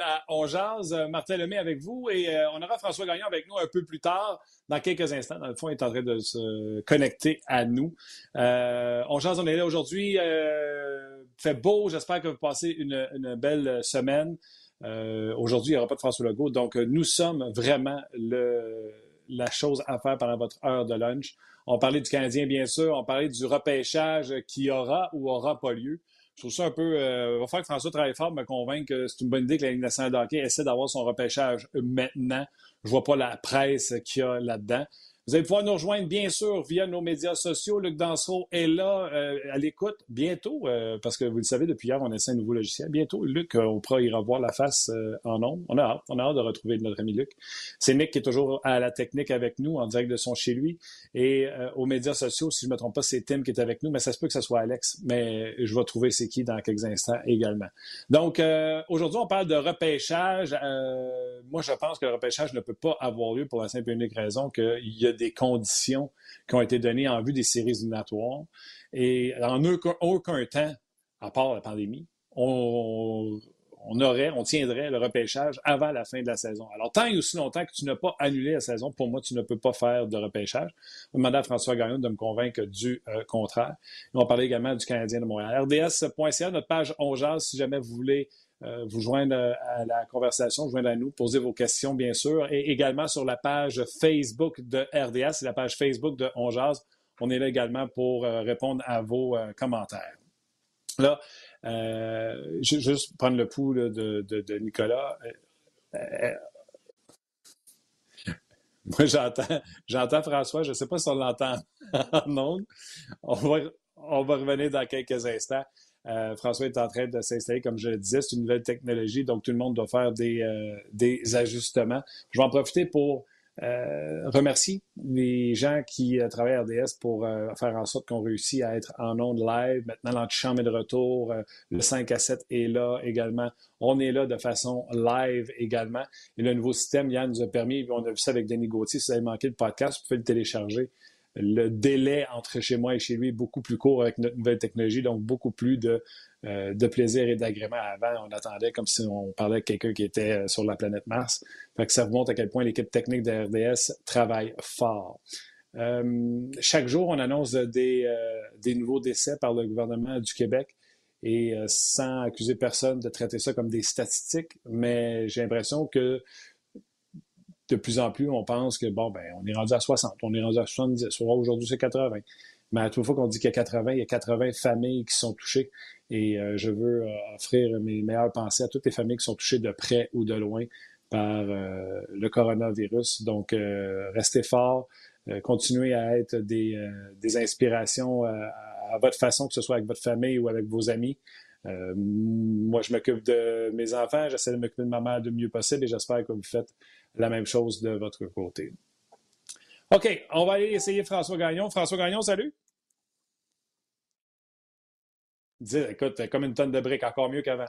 à On Jazz, Martin Lemay avec vous et on aura François Gagnon avec nous un peu plus tard, dans quelques instants. Dans le fond, il est en train de se connecter à nous. on Jazz, on est là aujourd'hui. fait beau, j'espère que vous passez une, une belle semaine. aujourd'hui, il n'y aura pas de François Legault, donc nous sommes vraiment le, la chose à faire pendant votre heure de lunch. On parlait du Canadien, bien sûr. On parlait du repêchage qui aura ou aura pas lieu. Je trouve ça un peu. Euh, il va falloir que François travaille fort me convaincre que c'est une bonne idée que la Ligue nationale de essaie d'avoir son repêchage maintenant. Je vois pas la presse qu'il y a là-dedans. Vous allez pouvoir nous rejoindre, bien sûr, via nos médias sociaux. Luc Dansereau est là euh, à l'écoute bientôt, euh, parce que vous le savez, depuis hier, on essaie un nouveau logiciel. Bientôt, Luc, euh, on pourra y revoir la face en nombre. On a hâte, on a hâte de retrouver notre ami Luc. C'est Nick qui est toujours à la technique avec nous, en direct de son chez lui. Et aux médias sociaux, si je ne me trompe pas, c'est Tim qui est avec nous, mais ça se peut que ce soit Alex. Mais je vais trouver c'est qui dans quelques instants également. Donc, aujourd'hui, on parle de repêchage. moi, je pense que le repêchage ne peut pas avoir lieu pour la simple et unique raison qu'il y a des conditions qui ont été données en vue des séries éliminatoires. Et en aucun, temps, à part la pandémie, on, aurait, on tiendrait le repêchage avant la fin de la saison. Alors, tant et aussi longtemps que tu n'as pas annulé la saison, pour moi, tu ne peux pas faire de repêchage. Je vais à François Gagnon de me convaincre du euh, contraire. on va parler également du Canadien de Montréal. RDS.ca, notre page On si jamais vous voulez vous joindre euh, à la conversation, joindre à nous, poser vos questions, bien sûr, et également sur la page Facebook de RDS, c'est la page Facebook de On On est là également pour euh, répondre à vos commentaires. Là, vais juste prendre le pouls de, de, Nicolas. Moi, j'entends, j'entends François, je ne sais pas si on l'entend en ondes. On va, on va revenir dans quelques instants. Euh, François est en train de s'installer, comme je le disais, c'est une nouvelle technologie, donc tout le monde doit faire des, euh, des ajustements. Je vais en profiter pour euh, remercier les gens qui travaillent à RDS pour faire en sorte qu'on réussit à être en ondes live. Maintenant, l'antichambre est de retour. le 5 à 7 est là également. On est là de façon live également. Et le nouveau système, Yann nous a permis, on a vu ça avec Denis Gauthier, si vous avez manqué le podcast, vous pouvez le télécharger le délai entre chez moi et chez lui est beaucoup plus court avec notre nouvelle technologie, donc beaucoup plus de, euh, de plaisir et d'agrément. Avant, on attendait comme si on parlait avec quelqu'un qui était euh, sur la planète Mars. Ça vous montre à quel point l'équipe technique de RDS travaille fort. Euh, chaque jour, on annonce des, des nouveaux décès par le gouvernement du Québec et sans accuser personne de traiter ça comme des statistiques, mais j'ai l'impression que de plus en plus, on pense que, bon, ben, on est rendu à 60, on est rendu à 70, aujourd'hui c'est 80. Mais à toute fois qu'on dit qu'il y a 80, il y a 80 familles qui sont touchées. Et euh, je veux euh, offrir mes meilleures pensées à toutes les familles qui sont touchées de près ou de loin par euh, le coronavirus. Donc, restez forts, continuez à être des, des inspirations à, votre façon, que ce soit avec votre famille ou avec vos amis. Moi, je m'occupe de mes enfants, j'essaie de m'occuper de ma mère le mieux possible et j'espère que vous faites la même chose de votre côté. OK, on va aller essayer François Gagnon. François Gagnon, salut. Dis, écoute, comme une tonne de briques, encore mieux qu'avant.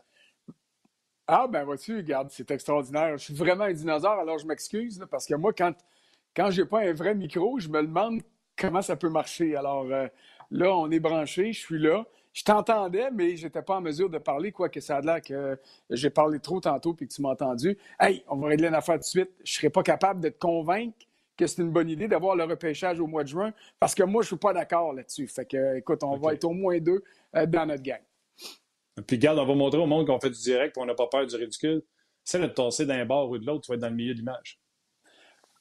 Ah, ben vois-tu, regarde, c'est extraordinaire. Je suis vraiment un dinosaure, alors je m'excuse, parce que moi, quand, quand je n'ai pas un vrai micro, je me demande comment ça peut marcher. Alors euh, là, on est branché, je suis là. Je t'entendais, mais je n'étais pas en mesure de parler, quoi que ça a l'air que j'ai parlé trop tantôt puis que tu m'as entendu. Hey, on va régler une affaire tout de suite. Je ne serais pas capable de te convaincre que c'est une bonne idée d'avoir le repêchage au mois de juin parce que moi, je ne suis pas d'accord là-dessus. Fait que, écoute, on va être au moins deux euh, dans notre gang. Puis, garde, on va montrer au monde qu'on fait du direct et on n'a pas peur du ridicule. C'est de te tasser d'un bord ou de l'autre, tu vas être dans le milieu de l'image.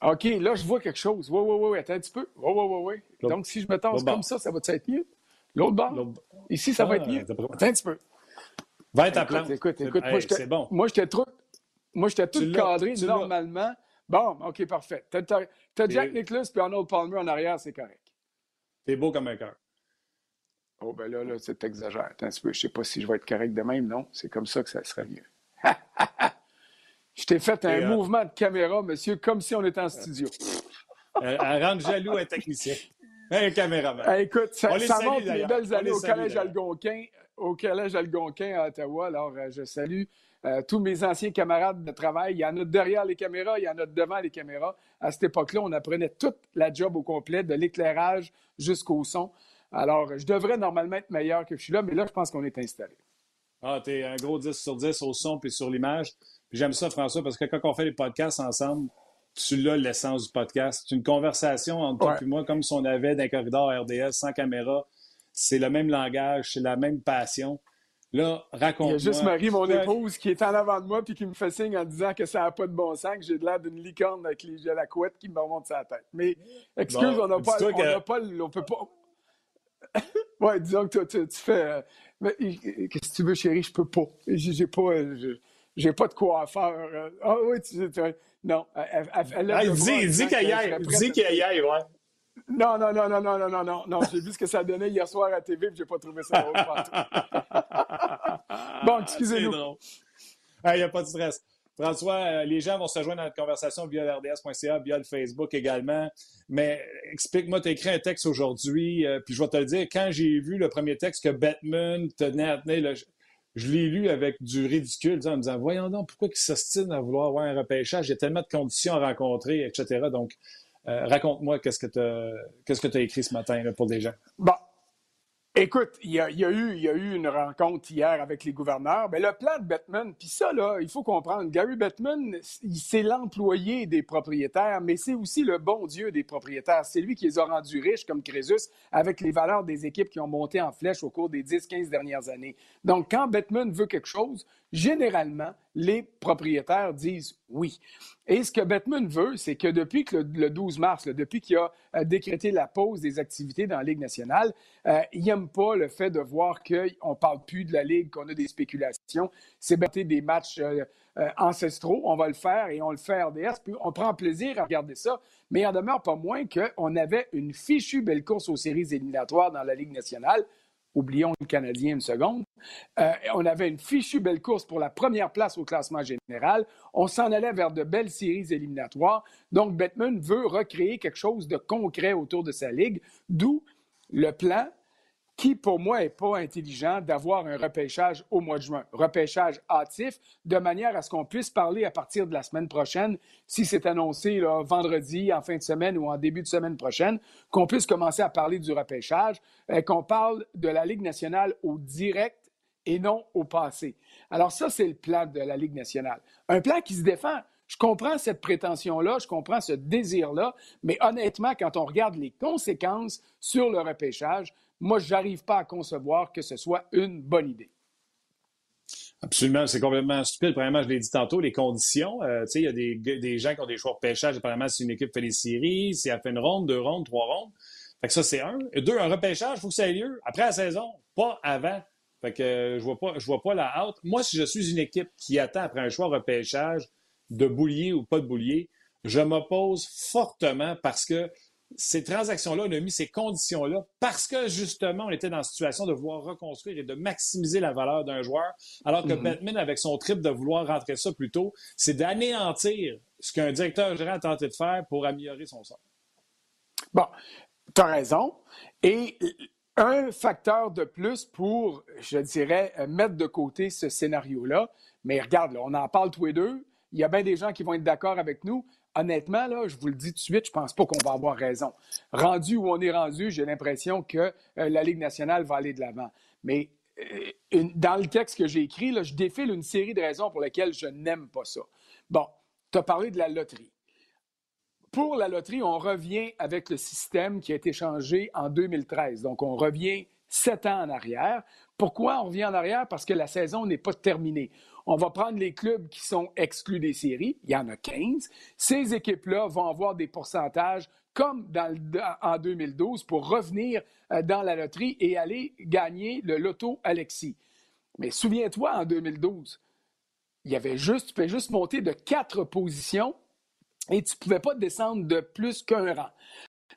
OK, là, je vois quelque chose. Oui, oui, oui. Attends un petit peu. Oui, oui, oui, oui. Donc, si je me tasse comme ça, ça va être mieux? L'autre bord? Ici, ça va être ah, mieux. Attends un petit peu. Va être à plan. Écoute, écoute, c'est bon. Moi, j'étais trop. Moi, j'étais tout cadré normalement. Bon, OK, parfait. T'as as Jack Nicklaus puis Arnold Palmer en arrière, c'est correct. T'es beau comme un cœur. Oh, ben là, là, c'est exagéré. Attends un petit peu. Je sais pas si je vais être correct de même, non? C'est comme ça que ça serait mieux. je t'ai fait un euh, mouvement de caméra, monsieur, comme si on était en studio. Elle, elle rend jaloux un technicien. Un caméraman. écoute, ça, montre les belles années au Collège Algonquin, au Collège Algonquin à Ottawa. Alors, euh, je salue euh, tous mes anciens camarades de travail. Il y en a derrière les caméras, il y en a devant les caméras. À cette époque-là, on apprenait toute la job au complet, de l'éclairage jusqu'au son. Alors, je devrais normalement être meilleur que je suis là, mais là, je pense qu'on est installé. Ah, t'es un gros 10 sur 10 au son puis sur l'image. Puis j'aime ça, François, parce que quand on fait les podcasts ensemble, tu l'as l'essence du podcast. C'est une conversation entre toi et moi, comme si on avait d'un corridor RDS sans caméra. C'est le même langage, c'est la même passion. Là, raconte-moi. Il y a juste Marie, mon épouse, qui est en avant de moi puis qui me fait signe en disant que ça n'a pas de bon sens, que j'ai de l'air d'une licorne avec les, la couette qui me remonte sa tête. Mais excuse, on n'a pas, on pas, on peut pas. ouais, disons que tu, tu fais. Euh, mais qu'est-ce que tu veux, chérie, je peux pas. J'ai pas. Euh, j'ai pas de coiffeur. Euh. Ah oui, tu sais. Non. Elle, elle, elle, dis qu'il y aille. Dis qu'il y aille, ouais. Non, non, non, non, non, non, non, non, non. J'ai vu ce que ça donnait hier soir à TV et j'ai pas trouvé ça drôle. bon, excusez-nous. Il n'y a pas de stress. François, euh, les gens vont se joindre dans notre conversation via rds.ca, via le Facebook également. Mais explique-moi, tu as écrit un texte aujourd'hui, euh, puis je vais te le dire, quand j'ai vu le premier texte que Batman tenait à tenir, je, l'ai lu avec du ridicule, en me disant, voyons donc, pourquoi il s'ostine à vouloir avoir un repêchage? Il y a tellement de conditions à rencontrer, etc. Donc, euh, raconte-moi qu'est-ce que tu as, écrit ce matin pour des gens. Écoute, il y, a, eu, une rencontre hier avec les gouverneurs. Mais le plan de Bettman, puis ça, il faut comprendre, Gary Bettman, c'est l'employé des propriétaires, mais c'est aussi le bon Dieu des propriétaires. C'est lui qui les a rendus riches, comme Crésus, avec les valeurs des équipes qui ont monté en flèche au cours des 10-15 dernières années. Donc, quand Bettman veut quelque chose, généralement, les propriétaires disent oui. Et ce que Bettman veut, c'est que depuis que le, 12 mars, depuis qu'il a euh, décrété la pause des activités dans la Ligue nationale, euh, il n'aime pas le fait de voir qu'on ne parle plus de la Ligue, qu'on a des spéculations. C'est des matchs euh, ancestraux, on va le faire et on le fait RDS, on prend plaisir à regarder ça. Mais il en demeure pas moins qu'on avait une fichue belle course aux séries éliminatoires dans la Ligue nationale oublions le Canadien une seconde. Euh, on avait une fichue belle course pour la première place au classement général. On s'en allait vers de belles séries éliminatoires. Donc, Bettman veut recréer quelque chose de concret autour de sa ligue, d'où le plan qui, pour moi, n'est pas intelligent d'avoir un repêchage au mois de juin. Repêchage hâtif, de manière à ce qu'on puisse parler à partir de la semaine prochaine, si c'est annoncé vendredi, en fin de semaine ou en début de semaine prochaine, qu'on puisse commencer à parler du repêchage, et qu'on parle de la Ligue nationale au direct et non au passé. Alors ça, c'est le plan de la Ligue nationale. Un plan qui se défend. Je comprends cette prétention-là, je comprends ce désir-là, mais honnêtement, quand on regarde les conséquences sur le repêchage, moi, je n'arrive pas à concevoir que ce soit une bonne idée. Absolument, c'est complètement stupide. Premièrement, je l'ai dit tantôt, les conditions. Euh, il y a des, des, gens qui ont des choix de pêchage. Apparemment, si une équipe fait les séries, si elle fait une ronde, deux rondes, trois rondes. Fait que ça, c'est un. Et deux, un repêchage, il faut que ça ait lieu après la saison, pas avant. Fait que euh, je vois pas, je vois pas la hâte. Moi, si je suis une équipe qui attend après un choix repêchage de boulier ou pas de boulier, je m'oppose fortement parce que ces transactions-là, on a mis ces conditions-là parce que justement, on était dans la situation de vouloir reconstruire et de maximiser la valeur d'un joueur, alors que mm-hmm. Batman, avec son trip de vouloir rentrer ça plus tôt, c'est d'anéantir ce qu'un directeur général a tenté de faire pour améliorer son sort. Bon, tu as raison. Et un facteur de plus pour, je dirais, mettre de côté ce scénario-là, mais regarde, on en parle tous les deux. Il y a bien des gens qui vont être d'accord avec nous honnêtement, là, je vous le dis tout de suite, je pense pas qu'on va avoir raison. Rendu où on est rendu, j'ai l'impression que euh, la Ligue nationale va aller de l'avant. Mais euh, dans le texte que j'ai écrit, je défile une série de raisons pour lesquelles je n'aime pas ça. Bon, tu as parlé de la loterie. Pour la loterie, on revient avec le système qui a été changé en 2013. Donc, on revient sept ans en arrière. Pourquoi on revient en arrière? Parce que la saison n'est pas terminée. On va prendre les clubs qui sont exclus des séries. Il y en a 15. Ces équipes-là vont avoir des pourcentages comme en 2012 pour revenir euh, dans la loterie et aller gagner le loto Alexis. Mais souviens-toi, en 2012, il y avait juste, tu pouvais juste monter de quatre positions et tu ne pouvais pas descendre de plus qu'un rang.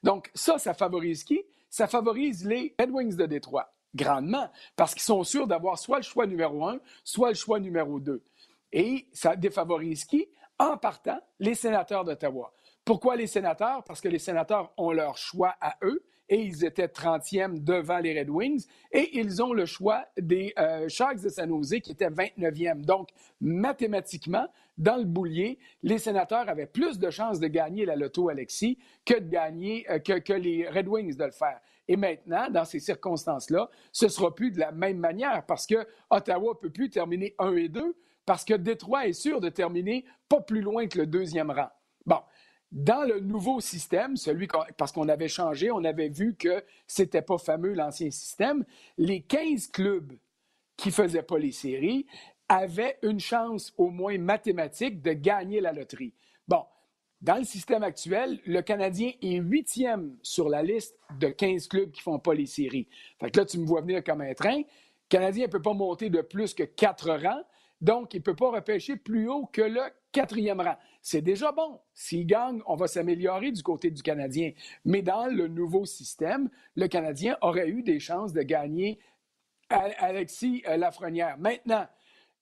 Donc, ça, ça favorise qui? Ça favorise les Red Wings de Détroit grandement parce qu'ils sont sûrs d'avoir soit le choix numéro un, soit le choix numéro deux. Et ça défavorise qui? En partant, les sénateurs d'Ottawa. Pourquoi les sénateurs? Parce que les sénateurs ont leur choix à eux et ils étaient 30e devant les Red Wings et ils ont le choix des euh, Sharks de San Jose qui étaient 29e. Donc, mathématiquement, dans le boulier, les sénateurs avaient plus de chances de gagner la loto Alexis que de gagner euh, que, que les Red Wings de le faire. Et maintenant, dans ces circonstances-là, ce ne sera plus de la même manière parce que Ottawa ne peut plus terminer 1 et 2 parce que Détroit est sûr de terminer pas plus loin que le deuxième rang. Bon, dans le nouveau système, celui parce qu'on avait changé, on avait vu que c'était pas fameux l'ancien système, les 15 clubs qui faisaient pas les séries avaient une chance au moins mathématique de gagner la loterie. Bon, dans le système actuel, le Canadien est huitième sur la liste de 15 clubs qui font pas les séries. Fait que là, tu me vois venir comme un train. Le Canadien ne peut pas monter de plus que quatre rangs, donc il ne peut pas repêcher plus haut que le quatrième rang. C'est déjà bon. S'il gagne, on va s'améliorer du côté du Canadien. Mais dans le nouveau système, le Canadien aurait eu des chances de gagner Alexis euh, Lafrenière. Maintenant,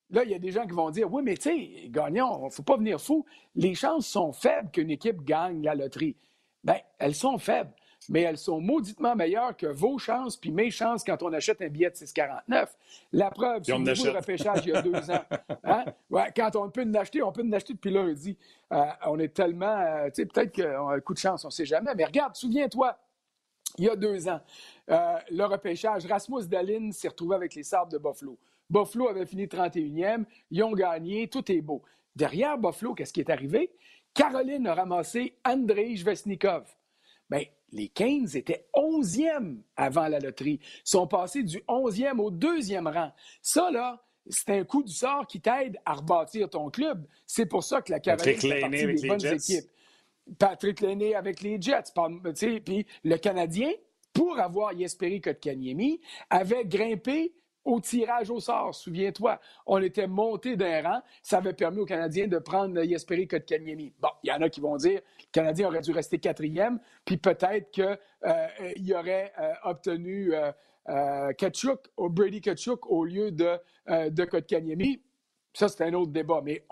là, il y a des gens qui vont dire Oui, mais tu sais, gagnons, il ne faut pas venir fou. Les chances sont faibles qu'une équipe gagne la loterie. Bien, elles sont faibles mais elles sont mauditement meilleures que vos chances puis mes chances quand on achète un billet de 6,49. La preuve, c'est le repêchage il y a deux ans. Hein? quand on peut l'acheter, on peut l'acheter depuis lundi. Euh, on est tellement, euh, tu sais, peut-être qu'on a un coup de chance, on ne sait jamais. Mais regarde, souviens-toi, il y a deux ans, euh, le repêchage, Rasmus Dalin s'est retrouvé avec les Sabres de Buffalo. Buffalo avait fini 31e, ils ont gagné, tout est beau. Derrière Buffalo, qu'est-ce qui est arrivé? Caroline a ramassé Andrei Vesnikov. Bien, les 15 étaient 11e avant la loterie. Ils sont passés du 11e au deuxième rang. Ça, là, c'est un coup du sort qui t'aide à rebâtir ton club. C'est pour ça que la Caroline fait partie des bonnes équipes. Patrick Lainé avec les Jets. Puis le Canadien, pour avoir Yesperi Kotkaniemi, avait grimpé au tirage au sort. Souviens-toi, on était monté d'un rang. Ça avait permis aux Canadiens de prendre Yesperi Kotkaniemi. Bon, il y en a qui vont dire le Canadien aurait dû rester quatrième, puis peut-être qu'il euh, aurait euh, obtenu euh, Kachuk, Brady Kachuk au lieu de, de Kotkaniemi. Ça, c'est un autre débat. Mais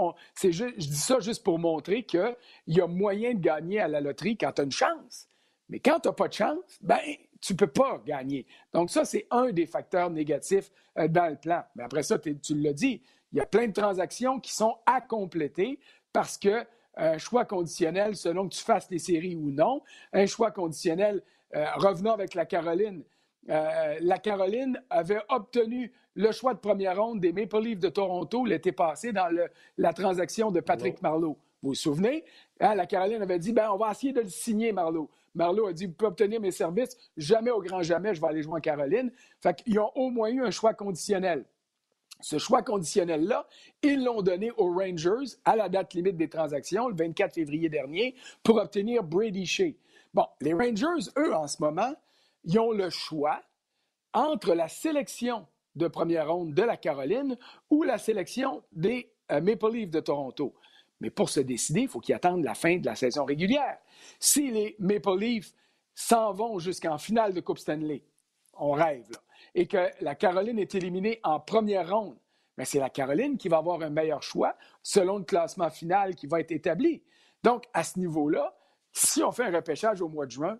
je dis ça juste pour montrer qu'il y a moyen de gagner à la loterie quand tu as une chance. Mais quand tu n'as pas de chance, ben tu ne peux pas gagner. Donc, ça, c'est un des facteurs négatifs euh, dans le plan. Mais après ça, tu l'as dit, il y a plein de transactions qui sont à compléter parce que un euh, choix conditionnel selon que tu fasses les séries ou non, un choix conditionnel, euh, revenons avec la Caroline. la Caroline avait obtenu le choix de première ronde des Maple Leafs de Toronto l'été passé dans la transaction de Patrick Marleau. Vous vous souvenez? Hein, la Caroline avait dit ben, on va essayer de le signer, Marleau. Marleau a dit, vous pouvez obtenir mes services, jamais au grand jamais, je vais aller jouer en Caroline. Fait qu'ils ont au moins eu un choix conditionnel. Ce choix conditionnel-là, ils l'ont donné aux Rangers à la date limite des transactions, le 24 février dernier, pour obtenir Brady Shea. Bon, les Rangers, eux, en ce moment, ils ont le choix entre la sélection de première ronde de la Caroline ou la sélection des euh, Maple Leafs de Toronto. Mais pour se décider, il faut qu'ils attendent la fin de la saison régulière. Si les Maple Leafs s'en vont jusqu'en finale de Coupe Stanley, on rêve, et que la Caroline est éliminée en première ronde, mais c'est la Caroline qui va avoir un meilleur choix selon le classement final qui va être établi. Donc, à ce niveau-là, si on fait un repêchage au mois de juin,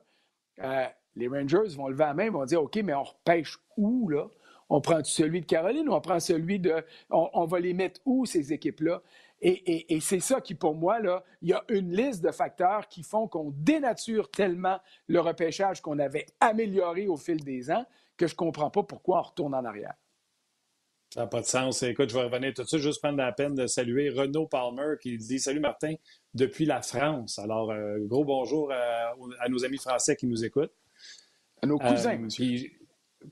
euh, les Rangers vont lever la main vont dire OK, mais on repêche où, là? On prend celui de Caroline ou on prend celui de. on va les mettre où, ces équipes-là? Et, c'est ça qui, pour moi, là, il y a une liste de facteurs qui font qu'on dénature tellement le repêchage qu'on avait amélioré au fil des ans que je ne comprends pas pourquoi on retourne en arrière. Ça n'a pas de sens. Écoute, je vais revenir tout de suite, juste prendre la peine de saluer Renaud Palmer qui dit Salut Martin, depuis la France. Alors, euh, gros bonjour à, nos amis français qui nous écoutent. À nos cousins, euh, monsieur.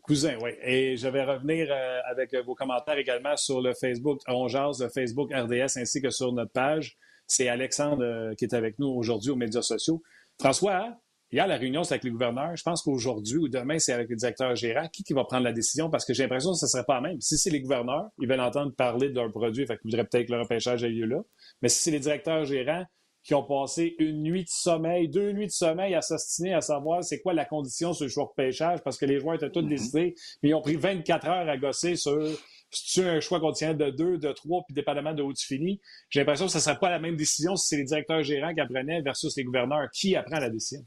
Cousin, oui. Et je vais revenir euh, avec vos commentaires également sur le Facebook On le Facebook RDS, ainsi que sur notre page. C'est Alexandre euh, qui est avec nous aujourd'hui aux médias sociaux. François, hein? hier, la réunion, c'est avec les gouverneurs. Je pense qu'aujourd'hui ou demain, c'est avec le directeur gérant. Qui, va prendre la décision? Parce que j'ai l'impression que ce ne serait pas la même. Si c'est les gouverneurs, ils veulent entendre parler de leur produit, fait qu'ils voudraient peut-être que le repêchage ait lieu là. Mais si c'est les directeurs gérants, qui ont passé une nuit de sommeil, deux nuits de sommeil à s'ostiner à savoir c'est quoi la condition sur le choix de pêchage parce que les joueurs étaient tous mm-hmm. décidés, mais ils ont pris 24 heures à gosser sur si tu un choix conditionnel de deux, de trois, puis dépendamment de où tu finis. J'ai l'impression que ce ne serait pas la même décision si c'est les directeurs gérants qui apprenaient versus les gouverneurs. Qui apprend la décision?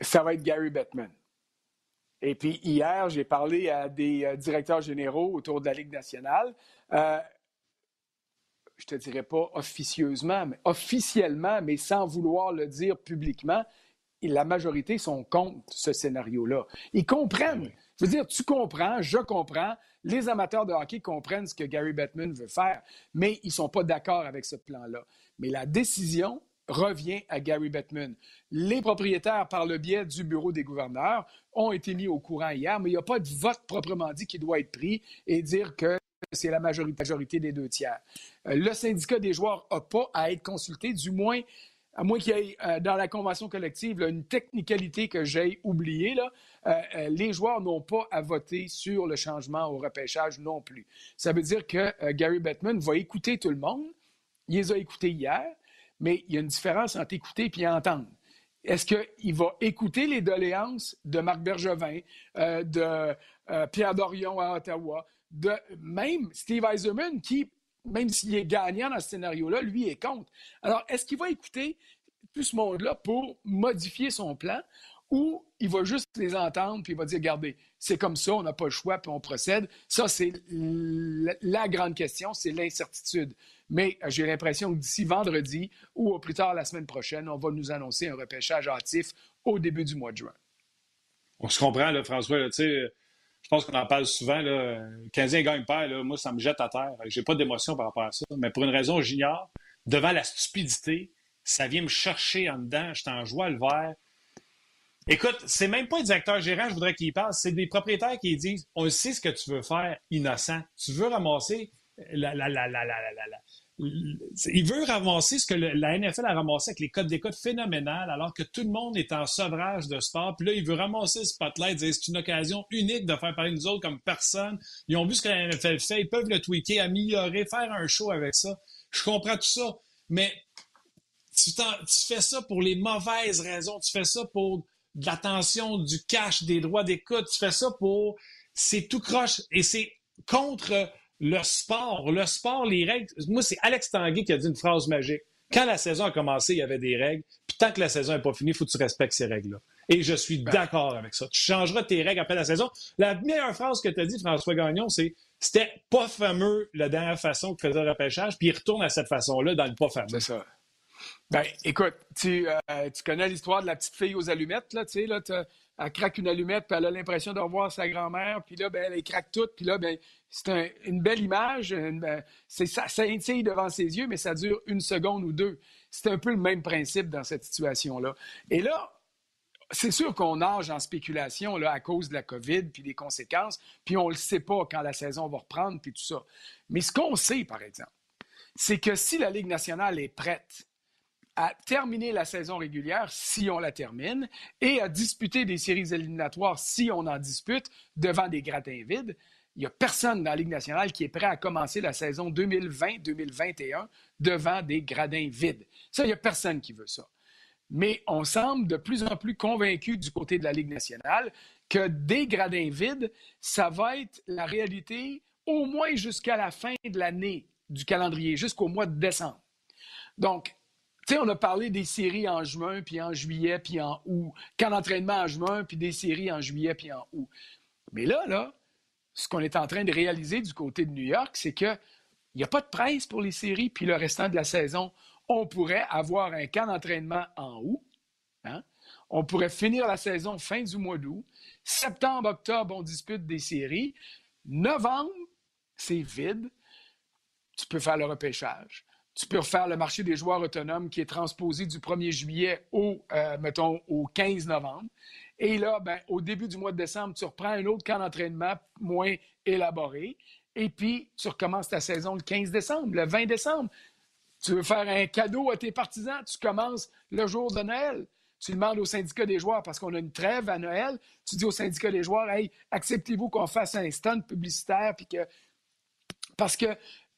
Ça va être Gary Bettman. Et puis hier, j'ai parlé à des euh, directeurs généraux autour de la Ligue nationale. Euh, je te dirais pas officieusement, mais officiellement, mais sans vouloir le dire publiquement, la majorité sont contre ce scénario-là. Ils comprennent. Je veux dire, tu comprends, je comprends, les amateurs de hockey comprennent ce que Gary Bettman veut faire, mais ils ne sont pas d'accord avec ce plan-là. Mais la décision revient à Gary Bettman. Les propriétaires, par le biais du bureau des gouverneurs, ont été mis au courant hier, mais il n'y a pas de vote proprement dit qui doit être pris et dire que c'est la majorité, des deux tiers. Euh, le syndicat des joueurs n'a pas à être consulté, du moins à moins qu'il y ait euh, dans la convention collective une technicalité que j'ai oubliée, euh, les joueurs n'ont pas à voter sur le changement au repêchage non plus. Ça veut dire que Gary Bettman va écouter tout le monde. Il les a écoutés hier, mais il y a une différence entre écouter et entendre. Est-ce qu'il va écouter les doléances de Marc Bergevin, de Pierre Dorion à Ottawa, de même Steve Eiserman, qui, même s'il est gagnant dans ce scénario-là, lui est contre. Alors, est-ce qu'il va écouter tout ce monde-là pour modifier son plan ou il va juste les entendre puis il va dire regardez, c'est comme ça, on n'a pas le choix puis on procède. Ça, c'est la grande question, c'est l'incertitude. Mais euh, j'ai l'impression que d'ici vendredi ou au plus tard la semaine prochaine, on va nous annoncer un repêchage hâtif au début du mois de juin. On se comprend, là, François. Tu sais, je pense qu'on en parle souvent. Là. Le Canadien gagne pas, moi, ça me jette à terre. J'ai pas d'émotion par rapport à ça. Mais pour une raison, j'ignore. Devant la stupidité, ça vient me chercher en dedans. Je t'en joie le vert. Écoute, c'est même pas un directeur gérant, je voudrais qu'il parle. C'est des propriétaires qui disent On sait ce que tu veux faire, innocent. Tu veux ramasser la, la, la, la, la, la, il veut ramasser ce que la NFL a ramassé avec les codes d'écoute phénoménales, alors que tout le monde est en sevrage de sport. Puis là, il veut ramasser ce spotlight, dire c'est une occasion unique de faire parler de nous autres comme personne. Ils ont vu ce que la NFL fait, ils peuvent le tweaker, améliorer, faire un show avec ça. Je comprends tout ça, mais tu, tu fais ça pour les mauvaises raisons. Tu fais ça pour de l'attention, du cash, des droits d'écoute. Tu fais ça pour... C'est tout croche et c'est contre le sport, le sport, les règles. Moi, c'est Alex Tanguay qui a dit une phrase magique. Quand la saison a commencé, il y avait des règles. Puis tant que la saison n'est pas finie, il faut que tu respectes ces règles-là. Et je suis ben. d'accord avec ça. Tu changeras tes règles après la saison. La meilleure phrase que tu as dit, François Gagnon, c'est c'était pas fameux la dernière façon que faisait le repêchage, puis il retourne à cette façon-là dans le pas fameux. C'est ça. Ben, écoute, tu, euh, tu connais l'histoire de la petite fille aux allumettes, là, tu sais, là, elle craque une allumette, puis elle a l'impression de revoir sa grand-mère, puis là, ben, elle craque toute, puis là, ben, c'est une belle image, ben, ça, scintille devant ses yeux, mais ça dure une seconde ou deux. C'est un peu le même principe dans cette situation-là. Et là, c'est sûr qu'on nage en spéculation là, à cause de la COVID puis des conséquences, puis on ne le sait pas quand la saison va reprendre, puis tout ça. Mais ce qu'on sait, par exemple, c'est que si la Ligue nationale est prête à terminer la saison régulière si on la termine et à disputer des séries éliminatoires si on en dispute devant des gratins vides. Il n'y a personne dans la Ligue nationale qui est prêt à commencer la saison 2020-2021 devant des gradins vides. Ça, il n'y a personne qui veut ça. Mais on semble de plus en plus convaincu du côté de la Ligue nationale que des gradins vides, ça va être la réalité au moins jusqu'à la fin de l'année du calendrier, jusqu'au mois de décembre. Donc, sais, on a parlé des séries en juin, puis en juillet, puis en août. Camp d'entraînement en juin, puis des séries en juillet, puis en août. Mais là, là, ce qu'on est en train de réaliser du côté de New York, c'est qu'il n'y a pas de presse pour les séries, puis le restant de la saison. On pourrait avoir un camp d'entraînement en août. Hein? On pourrait finir la saison fin du mois d'août. Septembre, octobre, on dispute des séries. Novembre, c'est vide. Tu peux faire le repêchage tu peux refaire le marché des joueurs autonomes qui est transposé du 1er juillet au, euh, mettons, au 15 novembre. Et là, ben, au début du mois de décembre, tu reprends un autre camp d'entraînement moins élaboré. Et puis, tu recommences ta saison le 15 décembre, le 20 décembre. Tu veux faire un cadeau à tes partisans, tu commences le jour de Noël. Tu demandes au syndicat des joueurs, parce qu'on a une trêve à Noël, tu dis au syndicat des joueurs, hey, acceptez-vous qu'on fasse un stand publicitaire, puis que. Parce que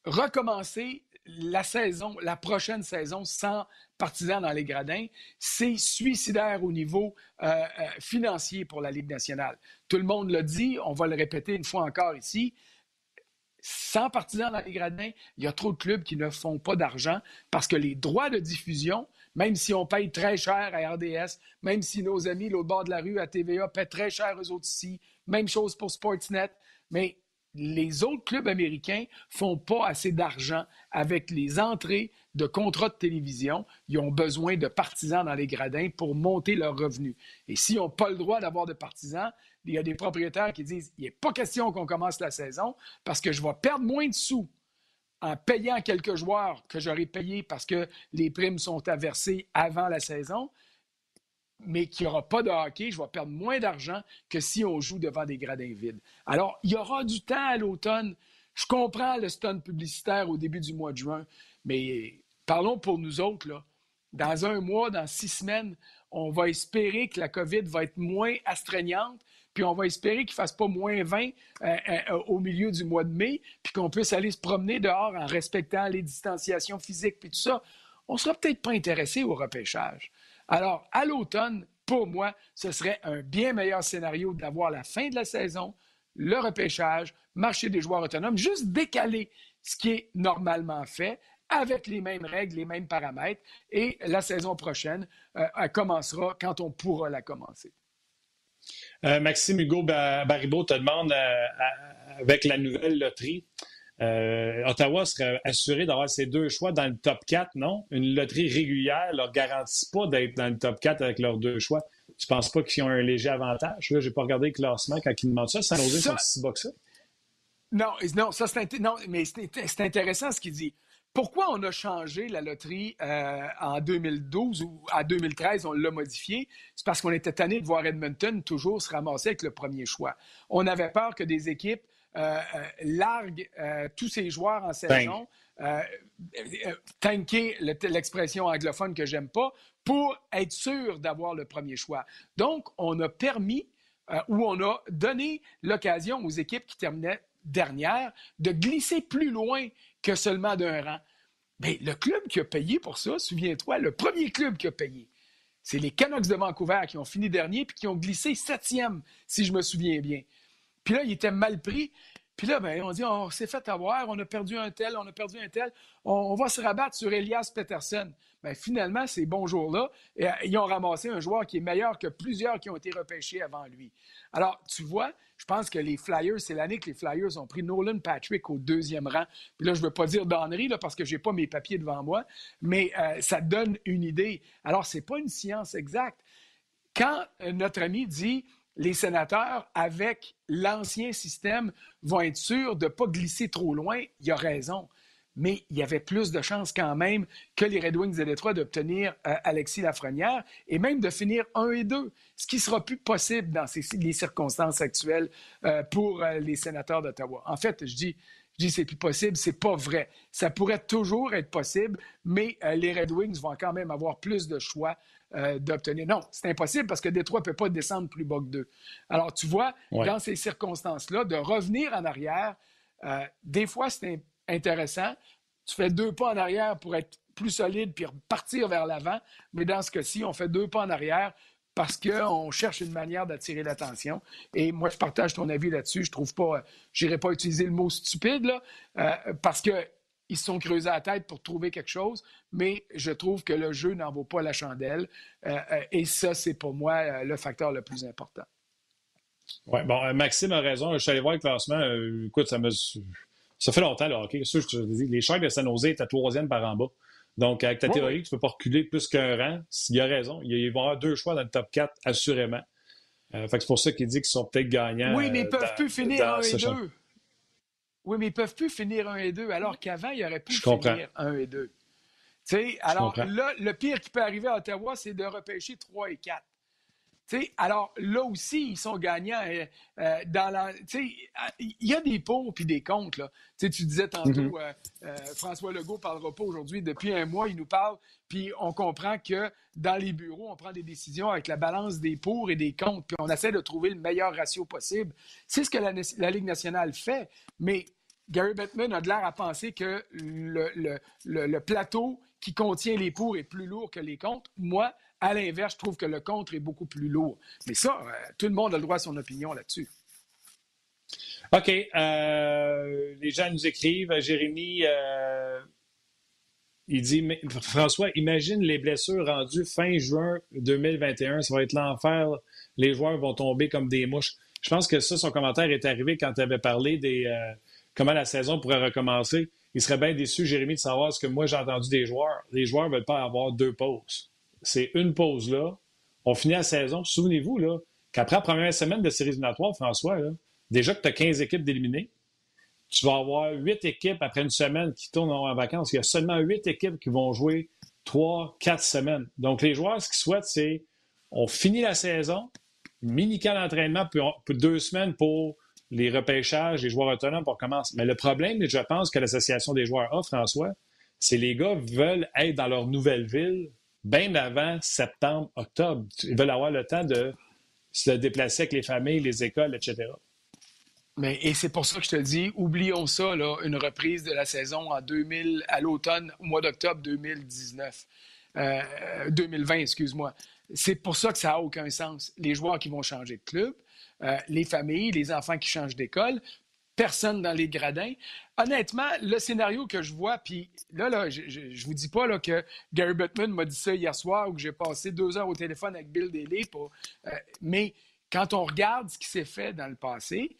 recommencer la saison, la prochaine saison sans partisans dans les gradins, c'est suicidaire au niveau euh, euh, financier pour la Ligue nationale. Tout le monde l'a dit, on va le répéter une fois encore ici. Sans partisans dans les gradins, il y a trop de clubs qui ne font pas d'argent parce que les droits de diffusion, même si on paye très cher à RDS, même si nos amis l'autre bord de la rue à TVA paient très cher eux autres ici, même chose pour Sportsnet, mais les autres clubs américains font pas assez d'argent avec les entrées de contrats de télévision. Ils ont besoin de partisans dans les gradins pour monter leurs revenus. Et s'ils n'ont pas le droit d'avoir de partisans, il y a des propriétaires qui disent il n'est pas question qu'on commence la saison parce que je vais perdre moins de sous en payant quelques joueurs que j'aurais payés parce que les primes sont à verser avant la saison mais qu'il n'y aura pas de hockey, je vais perdre moins d'argent que si on joue devant des gradins vides. Alors, il y aura du temps à l'automne. Je comprends le stun publicitaire au début du mois de juin, mais parlons pour nous autres. Dans un mois, dans six semaines, on va espérer que la COVID va être moins astreignante, puis on va espérer qu'il ne fasse pas moins 20 euh, euh, au milieu du mois de mai, puis qu'on puisse aller se promener dehors en respectant les distanciations physiques, puis tout ça. On ne sera peut-être pas intéressé au repêchage. Alors, à l'automne, pour moi, ce serait un bien meilleur scénario d'avoir la fin de la saison, le repêchage, marché des joueurs autonomes, juste décaler ce qui est normalement fait avec les mêmes règles, les mêmes paramètres, et la saison prochaine euh, elle commencera quand on pourra la commencer. Euh, Maxime Hugo Baribeau te demande, euh, avec la nouvelle loterie, euh, Ottawa serait assuré d'avoir ses deux choix dans le top 4, non? Une loterie régulière ne leur garantit pas d'être dans le top 4 avec leurs deux choix. Tu ne penses pas qu'ils ont un léger avantage? Là, je n'ai pas regardé le classement quand ils demandent ça. San Jose sont si bas que ça. Non, non, ça c'est non, mais c'est intéressant ce qu'il dit. Pourquoi on a changé la loterie euh, en 2012 ou en 2013, on l'a modifié? C'est parce qu'on était tanné de voir Edmonton toujours se ramasser avec le premier choix. On avait peur que des équipes largue euh, tous ses joueurs en saison, tanker l'expression anglophone que j'aime pas, pour être sûr d'avoir le premier choix. Donc, on a permis ou on a donné l'occasion aux équipes qui terminaient dernières de glisser plus loin que seulement d'un rang. Mais le club qui a payé pour ça, souviens-toi, le premier club qui a payé, c'est les Canucks de Vancouver qui ont fini dernier puis qui ont glissé septième, si je me souviens bien. Puis là, il était mal pris. Puis là, ben, on dit, on s'est fait avoir, on a perdu un tel, on a perdu un tel, on, va se rabattre sur Elias Peterson. Bien, finalement, ces bons jours-là, euh, ils ont ramassé un joueur qui est meilleur que plusieurs qui ont été repêchés avant lui. Alors, tu vois, je pense que les Flyers, c'est l'année que les Flyers ont pris Nolan Patrick au deuxième rang. Puis là, je ne veux pas dire d'Henry, parce que je n'ai pas mes papiers devant moi, mais euh, ça donne une idée. Alors, ce n'est pas une science exacte. Quand euh, notre ami dit les sénateurs, avec l'ancien système, vont être sûrs de ne pas glisser trop loin. Il a raison. Mais il y avait plus de chances quand même que les Red Wings de Détroit d'obtenir euh, Alexis Lafrenière et même de finir 1 et 2, ce qui sera plus possible dans les circonstances actuelles euh, pour euh, les sénateurs d'Ottawa. En fait, je dis, je dis c'est plus possible, c'est pas vrai. Ça pourrait toujours être possible, mais les Red Wings vont quand même avoir plus de choix euh, d'obtenir. Non, c'est impossible parce que Détroit ne peut pas descendre plus bas que deux. Alors, tu vois, dans ces circonstances-là, de revenir en arrière, euh, des fois, c'est intéressant. Tu fais deux pas en arrière pour être plus solide puis partir vers l'avant. Mais dans ce cas-ci, on fait deux pas en arrière parce qu'on cherche une manière d'attirer l'attention. Et moi, je partage ton avis là-dessus. Je trouve pas, je n'irai pas utiliser le mot stupide, là, euh, parce que ils se sont creusés la tête pour trouver quelque chose, mais je trouve que le jeu n'en vaut pas la chandelle. Euh, euh, et ça, c'est pour moi euh, le facteur le plus important. Oui, bon, Maxime a raison. Je suis allé voir le classement. écoute, ça me. Ça fait longtemps, là, OK? les Sharks de San Jose étaient troisième par en bas. Donc, avec ta théorie, tu ne peux pas reculer plus qu'un rang. Il a raison. Il va y avoir deux choix dans le top 4, assurément. c'est pour ça qu'il dit qu'ils sont peut-être gagnants. Oui, mais ils ne peuvent plus finir un et deux. Oui, mais ils ne peuvent plus finir 1 et 2, alors qu'avant, ils auraient pu finir 1 et 2. sais, alors là, le pire qui peut arriver à Ottawa, c'est de repêcher 3 et 4 alors là aussi, ils sont gagnants. Euh, euh, dans la, il y a des pour puis des contre. Là. Tu disais tantôt, mm-hmm. euh, François Legault ne parlera pas aujourd'hui. Depuis un mois, il nous parle, puis on comprend que dans les bureaux, on prend des décisions avec la balance des pour et des contre, puis on essaie de trouver le meilleur ratio possible. C'est ce que la, Ligue nationale fait, mais Gary Bettman a de l'air à penser que le, plateau qui contient les pour est plus lourd que les contre. Moi, à l'inverse, je trouve que le contre est beaucoup plus lourd. Mais ça, euh, tout le monde a le droit à son opinion là-dessus. OK. Euh, les gens nous écrivent. Jérémy, euh, il dit François, imagine les blessures rendues fin juin 2021. Ça va être l'enfer. Les joueurs vont tomber comme des mouches. Je pense que ça, son commentaire est arrivé quand tu avais parlé des comment la saison pourrait recommencer. Il serait bien déçu, Jérémy, de savoir ce que moi j'ai entendu des joueurs. Les joueurs ne veulent pas avoir deux pauses. C'est une pause là. On finit la saison. Souvenez-vous là, qu'après la première semaine de séries éliminatoires, François, déjà que tu as 15 équipes d'éliminés, tu vas avoir huit équipes après une semaine qui tournent en vacances. Il y a seulement huit équipes qui vont jouer trois, quatre semaines. Donc, les joueurs, ce qu'ils souhaitent, c'est on finit la saison, mini-camp d'entraînement, puis, deux semaines pour les repêchages, les joueurs autonomes pour commencer. Mais le problème, je pense que l'Association des joueurs a, François, c'est les gars veulent être dans leur nouvelle ville bien avant septembre, octobre. Ils veulent avoir le temps de se déplacer avec les familles, les écoles, etc. Mais, et c'est pour ça que je te dis, oublions ça, une reprise de la saison en 2000, à l'automne, au mois d'octobre 2019. 2020, euh, excuse-moi. C'est pour ça que ça n'a aucun sens. Les joueurs qui vont changer de club, euh, les familles, les enfants qui changent d'école, personne dans les gradins. Honnêtement, le scénario que je vois, puis là, là je ne vous dis pas là, que Gary Bettman m'a dit ça hier soir ou que j'ai passé deux heures au téléphone avec Bill Daly, euh, mais quand on regarde ce qui s'est fait dans le passé,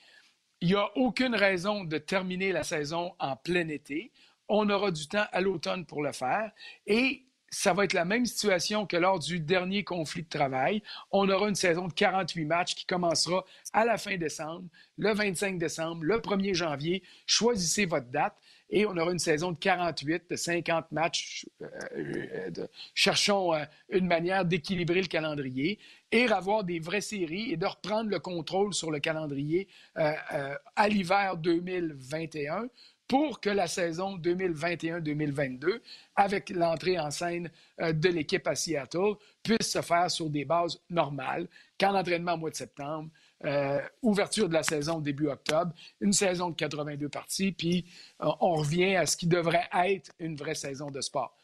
il n'y a aucune raison de terminer la saison en plein été. On aura du temps à l'automne pour le faire. Et ça va être la même situation que lors du dernier conflit de travail. On aura une saison de 48 matchs qui commencera à la fin décembre, le 25 décembre, le 1er janvier. Choisissez votre date et on aura une saison de 48, de 50 matchs. Euh, euh, cherchons euh, une manière d'équilibrer le calendrier et avoir des vraies séries et de reprendre le contrôle sur le calendrier à l'hiver 2021 pour que la saison 2021-2022, avec l'entrée en scène de l'équipe à Seattle, puisse se faire sur des bases normales, qu'en entraînement au mois de septembre, euh, ouverture de la saison début octobre, une saison de 82 parties, puis euh, on revient à ce qui devrait être une vraie saison de sport.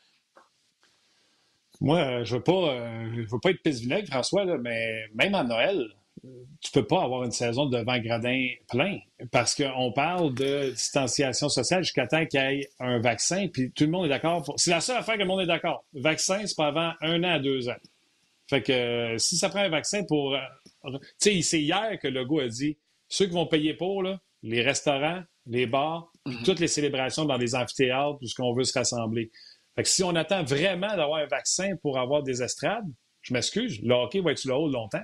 Moi, euh, je ne veux, pas, veux pas être pisse François, mais même à Noël, tu ne peux pas avoir une saison devant gradin plein parce qu'on parle de distanciation sociale jusqu'à temps qu'il y ait un vaccin, puis tout le monde est d'accord. C'est la seule affaire que le monde est d'accord. Vaccin, c'est pas avant un an à deux ans. Fait que si ça prend un vaccin pour tu sais, c'est hier que Legault a dit ceux qui vont payer pour, là, les restaurants, les bars, mhm. toutes les célébrations dans les amphithéâtres, tout ce qu'on veut se rassembler. Fait que si on attend vraiment d'avoir un vaccin pour avoir des estrades, je m'excuse, le hockey va être là-haut longtemps.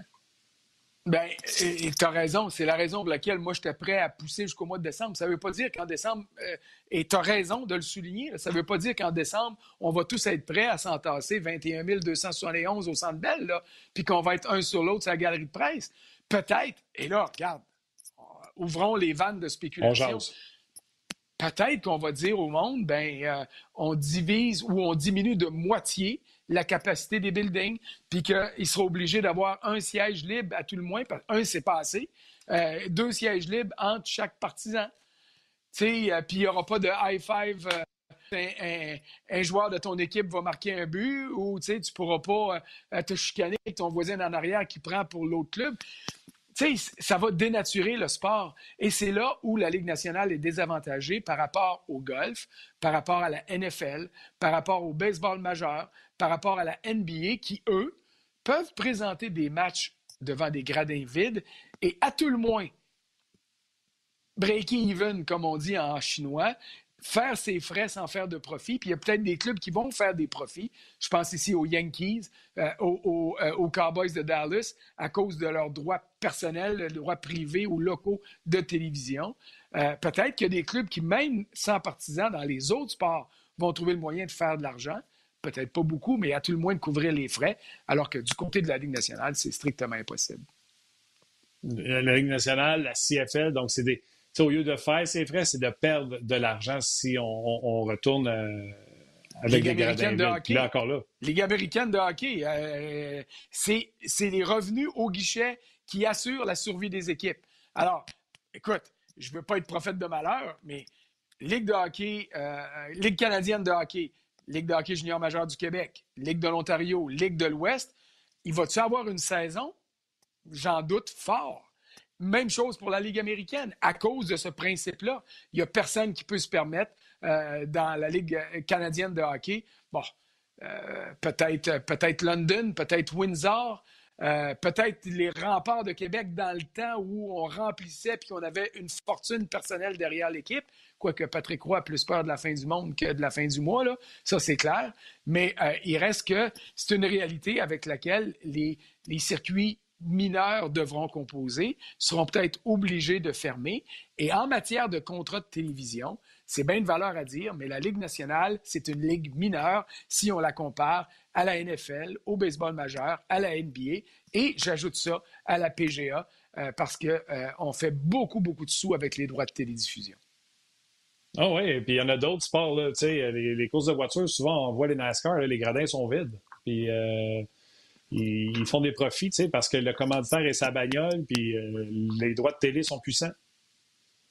Bien, tu as raison. C'est la raison pour laquelle moi, j'étais prêt à pousser jusqu'au mois de décembre. Ça ne veut pas dire qu'en décembre, euh, et tu as raison de le souligner, ça ne veut pas dire qu'en décembre, on va tous être prêts à s'entasser 21 271 au Centre Bell, puis qu'on va être un sur l'autre sur la galerie de presse. Peut-être, et là, regarde, ouvrons les vannes de spéculation. Peut-être qu'on va dire au monde, ben, euh, on divise ou on diminue de moitié la capacité des buildings, puis qu'il sera obligé d'avoir un siège libre à tout le moins, parce un, c'est pas assez, euh, deux sièges libres entre chaque partisan. Euh, puis il n'y aura pas de high five. Euh, un, joueur de ton équipe va marquer un but ou tu ne pourras pas te chicaner avec ton voisin en arrière qui prend pour l'autre club. Ça va dénaturer le sport. Et c'est là où la Ligue nationale est désavantagée par rapport au golf, par rapport à la NFL, par rapport au baseball majeur, par rapport à la NBA qui, eux, peuvent présenter des matchs devant des gradins vides et à tout le moins break even, comme on dit en chinois, faire ses frais sans faire de profit. Puis il y a peut-être des clubs qui vont faire des profits. Je pense ici aux Yankees, euh, euh, aux, Cowboys de Dallas, à cause de leurs droits personnels, droits privés ou locaux de télévision. Euh, peut-être qu'il y a des clubs qui, même sans partisans dans les autres sports, vont trouver le moyen de faire de l'argent peut-être pas beaucoup, mais à tout le moins de couvrir les frais, alors que du côté de la Ligue nationale, c'est strictement impossible. La Ligue nationale, la CFL, donc c'est des. Au lieu de faire ces frais, c'est de perdre de l'argent si on, retourne euh, avec Ligue les américaine de hockey. Là, encore là. Ligue américaine de hockey, euh, c'est les revenus au guichet qui assurent la survie des équipes. Alors, écoute, je ne veux pas être prophète de malheur, mais Ligue de hockey, euh, Ligue canadienne de hockey, Ligue de hockey junior majeur du Québec, Ligue de l'Ontario, Ligue de l'Ouest, il va-tu avoir une saison? J'en doute fort. Même chose pour la Ligue américaine. À cause de ce principe-là, il n'y a personne qui peut se permettre euh, dans la Ligue canadienne de hockey. Bon, euh, peut-être peut London, peut-être Windsor, euh, peut-être les remparts de Québec dans le temps où on remplissait puis qu'on avait une fortune personnelle derrière l'équipe, quoique Patrick Roy a plus peur de la fin du monde que de la fin du mois, là. ça c'est clair. Mais euh, il reste que c'est une réalité avec laquelle les circuits mineurs devront composer, seront peut-être obligés de fermer. Et en matière de contrat de télévision, c'est bien de valeur à dire, mais la Ligue nationale, c'est une ligue mineure si on la compare à la NFL, au baseball majeur, à la NBA. Et j'ajoute ça à la PGA euh, parce qu'on euh, fait beaucoup, beaucoup de sous avec les droits de télédiffusion. Ah oui, et puis il y en a d'autres sports, là, les, les courses de voitures, souvent on voit les NASCAR, les gradins sont vides. Puis euh, ils, font des profits, parce que le commanditaire est sa bagnole, puis les droits de télé sont puissants.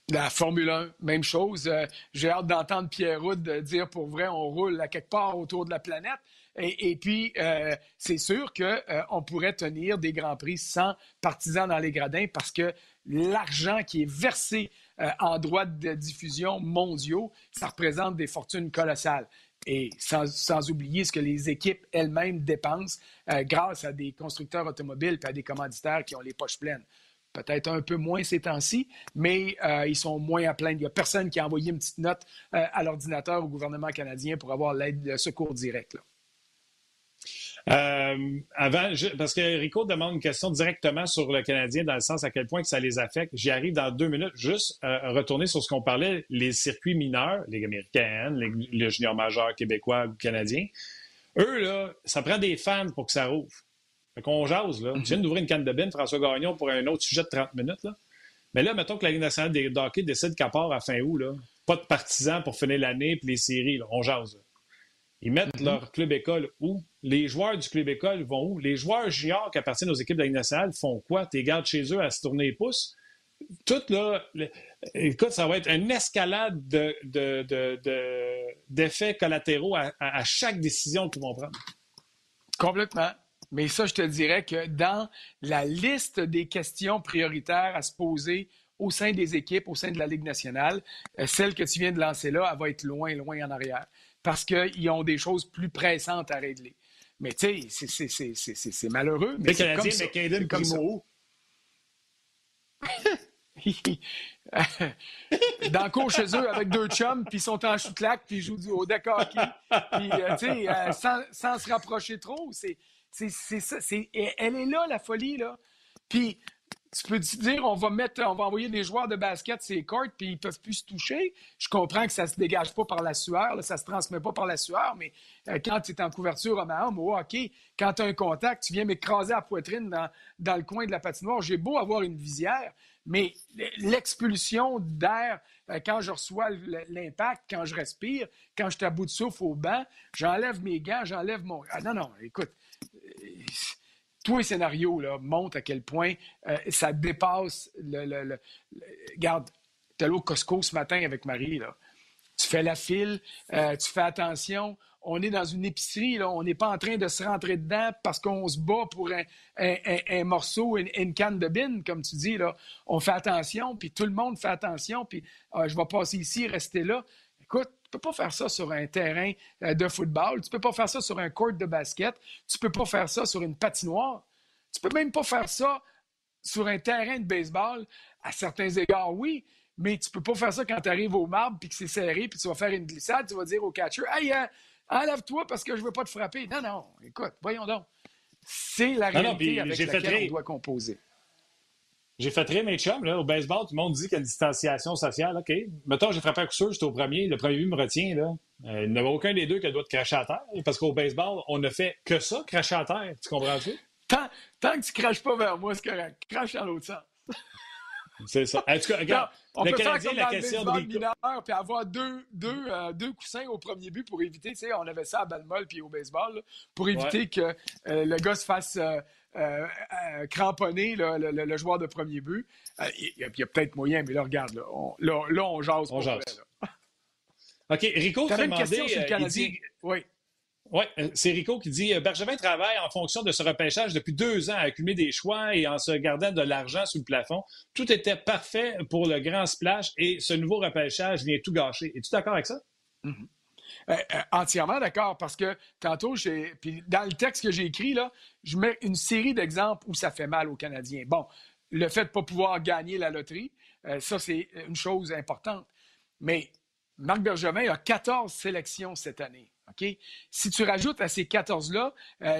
La Formule 1, même chose. Euh, j'ai hâte d'entendre Pierre Roud dire pour vrai, on roule à quelque part autour de la planète. Et, puis, euh, c'est sûr qu'on euh, pourrait tenir des grands prix sans partisans dans les gradins parce que l'argent qui est versé en droits de diffusion mondiaux, ça représente des fortunes colossales. Et sans, oublier ce que les équipes elles-mêmes dépensent grâce à des constructeurs automobiles et à des commanditaires qui ont les poches pleines peut-être un peu moins ces temps-ci, mais euh, ils sont moins à plaindre. Il n'y a personne qui a envoyé une petite note euh, à l'ordinateur au gouvernement canadien pour avoir l'aide de secours direct. Euh, avant, parce que Rico demande une question directement sur le Canadien dans le sens à quel point que ça les affecte. J'y arrive dans deux minutes. Juste retourner sur ce qu'on parlait, les circuits mineurs, les américaines, les, le junior majeur québécois ou canadien. Eux, là, ça prend des fans pour que ça rouvre. Fait qu'on jase, là. Tu viens d'ouvrir une canne de bine, François Gagnon, pour un autre sujet de 30 minutes, là. Mais là, mettons que la Ligue nationale des hockey décide qu'à part à fin août, là, pas de partisans pour finir l'année puis les séries, là, on jase. Ils mettent mm-hmm. leur club école où? Les joueurs du club école vont où? Les joueurs juniors qui appartiennent aux équipes de la Ligue nationale font quoi? Tu gardes chez eux à se tourner les pouces? Tout là, écoute, ça va être une escalade d'effets de, de, collatéraux à, à chaque décision qu'ils vont prendre. Complètement. Mais ça, je te dirais que dans la liste des questions prioritaires à se poser au sein des équipes, au sein de la Ligue nationale, euh, celle que tu viens de lancer là, elle va être loin, loin en arrière. Parce qu'ils ont des choses plus pressantes à régler. Mais tu sais, c'est malheureux. Mais c'est comme, ça. comme ça. dans le cours chez eux avec deux chums, puis ils sont en chute-lac, puis ils jouent au deck Puis, euh, tu sais, euh, sans, sans, se rapprocher trop, c'est c'est ça. elle est là, la folie, là. Puis, tu peux dire, on va mettre, on va envoyer des joueurs de basket ces cordes, puis ils peuvent plus se toucher. Je comprends que ça se dégage pas par la sueur, là, ça se transmet pas par la sueur, mais euh, quand tu es en couverture homme à homme au hockey, quand tu as un contact, tu viens m'écraser la poitrine dans, dans, le coin de la patinoire. J'ai beau avoir une visière, mais l'expulsion d'air, euh, quand je reçois l'impact, quand je respire, quand je suis à bout de souffle au banc, j'enlève mes gants, j'enlève mon. Ah non, non, écoute, tous les scénarios là, montrent à quel point euh, ça dépasse le. le, Regarde, tu allé au Costco ce matin avec Marie. Là. Tu fais la file, euh, tu fais attention. On est dans une épicerie, là. on n'est pas en train de se rentrer dedans parce qu'on se bat pour un, morceau, une, canne de bine, comme tu dis. Là. On fait attention, puis tout le monde fait attention, puis ah, je vais passer ici, rester là. Écoute, tu peux pas faire ça sur un terrain euh, de football. Tu peux pas faire ça sur un court de basket. Tu peux pas faire ça sur une patinoire. Tu peux même pas faire ça sur un terrain de baseball. À certains égards, oui. Mais tu peux pas faire ça quand tu arrives au marbre puis que c'est serré puis tu vas faire une glissade. Tu vas dire au catcher, hey, euh, enlève-toi parce que je veux pas te frapper. Non, non. Écoute, voyons donc. C'est la réalité avec laquelle on doit composer. J'ai fait très mes chums, là, au baseball, tout le monde dit qu'il y a une distanciation sociale. OK. Mettons, j'ai frappé à coup sûr, j'étais au premier. Le premier but me retient, là. Euh, il n'y avait aucun des deux qui doit te cracher à terre. Parce qu'au baseball, on ne fait que ça, cracher à terre. Tu comprends-tu? Tant, tant que tu craches pas vers moi, c'est correct. Crache dans l'autre sens. C'est ça. En tout cas, regarde, on le peut Canadien, faire comme la question de mineur, puis avoir deux, deux, euh, deux, coussins au premier but pour éviter, tu sais, on avait ça à balle molle puis au baseball, pour éviter que euh, le gars se fasse euh, euh, cramponner le, joueur de premier but. Euh, il y a, peut-être moyen, mais là, regarde, là, on, là, on jase. On jase. OK, Rico fait demander... Dit... Oui. Oui, c'est Rico qui dit Bergevin travaille en fonction de ce repêchage depuis deux ans à accumuler des choix et en se gardant de l'argent sous le plafond. Tout était parfait pour le grand splash et ce nouveau repêchage vient tout gâcher. Es-tu d'accord avec ça? Mm-hmm. Euh, euh, entièrement d'accord, parce que tantôt, puis dans le texte que j'ai écrit, là, je mets une série d'exemples où ça fait mal aux Canadiens. Bon, le fait de ne pas pouvoir gagner la loterie, euh, ça, c'est une chose importante. Mais Marc Bergevin a 14 sélections cette année. Si tu rajoutes à ces 14-là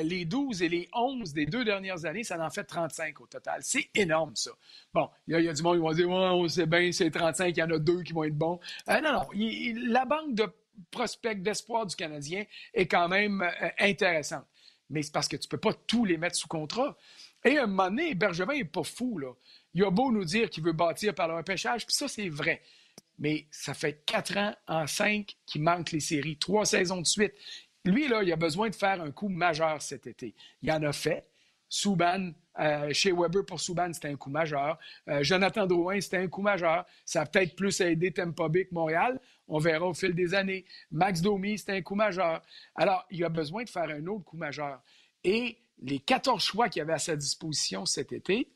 les 12 et les 11 des deux dernières années, ça en fait 35 au total. C'est énorme, ça. Bon, il y, a du monde qui va dire ouais, on sait bien, c'est 35, il y en a deux qui vont être bons. non, non. la banque de prospect d'espoir du Canadien est quand même euh, intéressante. Mais c'est parce que tu ne peux pas tous les mettre sous contrat. Et à un moment donné, Bergevin n'est pas fou. Il a beau nous dire qu'il veut bâtir par le repêchage, puis ça, c'est vrai. Mais ça fait quatre ans en cinq qu'il manque les séries, trois saisons de suite. Lui, il a besoin de faire un coup majeur cet été. Il en a fait. Souban, euh, chez Weber pour Souban, c'était un coup majeur. Euh, Jonathan Drouin, c'était un coup majeur. Ça a peut-être plus aidé Tampa que Montréal. On verra au fil des années. Max Domi, c'était un coup majeur. Alors, il a besoin de faire un autre coup majeur. Et les 14 choix qu'il avait à sa disposition cet été,